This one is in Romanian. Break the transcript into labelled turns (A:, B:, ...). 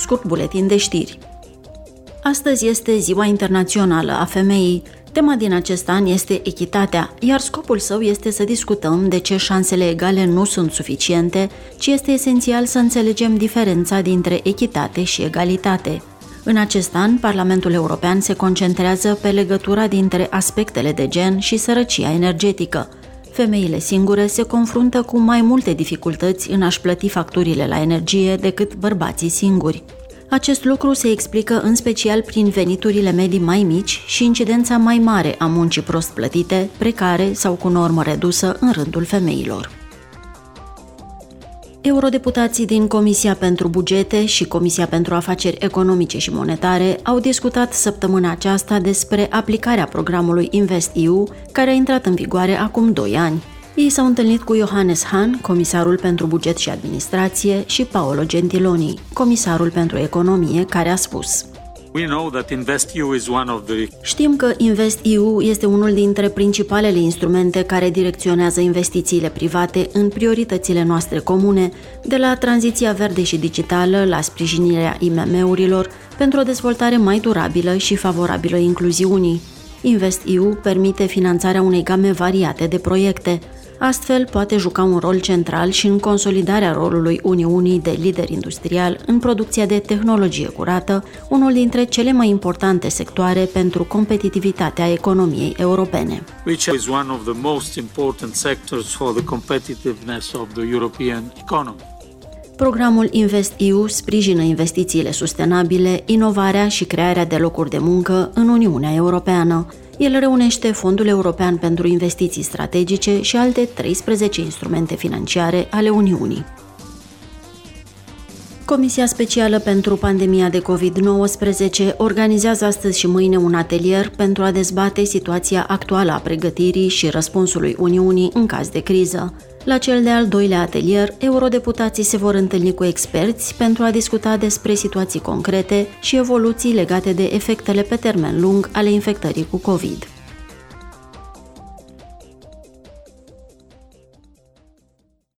A: scurt buletin de știri. Astăzi este Ziua Internațională a Femeii. Tema din acest an este echitatea, iar scopul său este să discutăm de ce șansele egale nu sunt suficiente, ci este esențial să înțelegem diferența dintre echitate și egalitate. În acest an, Parlamentul European se concentrează pe legătura dintre aspectele de gen și sărăcia energetică. Femeile singure se confruntă cu mai multe dificultăți în a-și plăti facturile la energie decât bărbații singuri. Acest lucru se explică în special prin veniturile medii mai mici și incidența mai mare a muncii prost plătite, precare sau cu normă redusă în rândul femeilor. Eurodeputații din Comisia pentru Bugete și Comisia pentru Afaceri Economice și Monetare au discutat săptămâna aceasta despre aplicarea programului InvestEU, care a intrat în vigoare acum 2 ani. Ei s-au întâlnit cu Johannes Hahn, comisarul pentru buget și administrație, și Paolo Gentiloni, comisarul pentru economie, care a spus Știm că InvestEU este unul dintre principalele instrumente care direcționează investițiile private în prioritățile noastre comune, de la tranziția verde și digitală la sprijinirea IMM-urilor pentru o dezvoltare mai durabilă și favorabilă incluziunii. InvestEU permite finanțarea unei game variate de proiecte, Astfel, poate juca un rol central și în consolidarea rolului Uniunii de lider industrial în producția de tehnologie curată, unul dintre cele mai importante sectoare pentru competitivitatea economiei europene. Which is one of the most important sectors for the competitiveness of the European economy. Programul InvestEU sprijină investițiile sustenabile, inovarea și crearea de locuri de muncă în Uniunea Europeană. El reunește Fondul European pentru Investiții Strategice și alte 13 instrumente financiare ale Uniunii. Comisia Specială pentru Pandemia de COVID-19 organizează astăzi și mâine un atelier pentru a dezbate situația actuală a pregătirii și răspunsului Uniunii în caz de criză. La cel de-al doilea atelier, eurodeputații se vor întâlni cu experți pentru a discuta despre situații concrete și evoluții legate de efectele pe termen lung ale infectării cu COVID.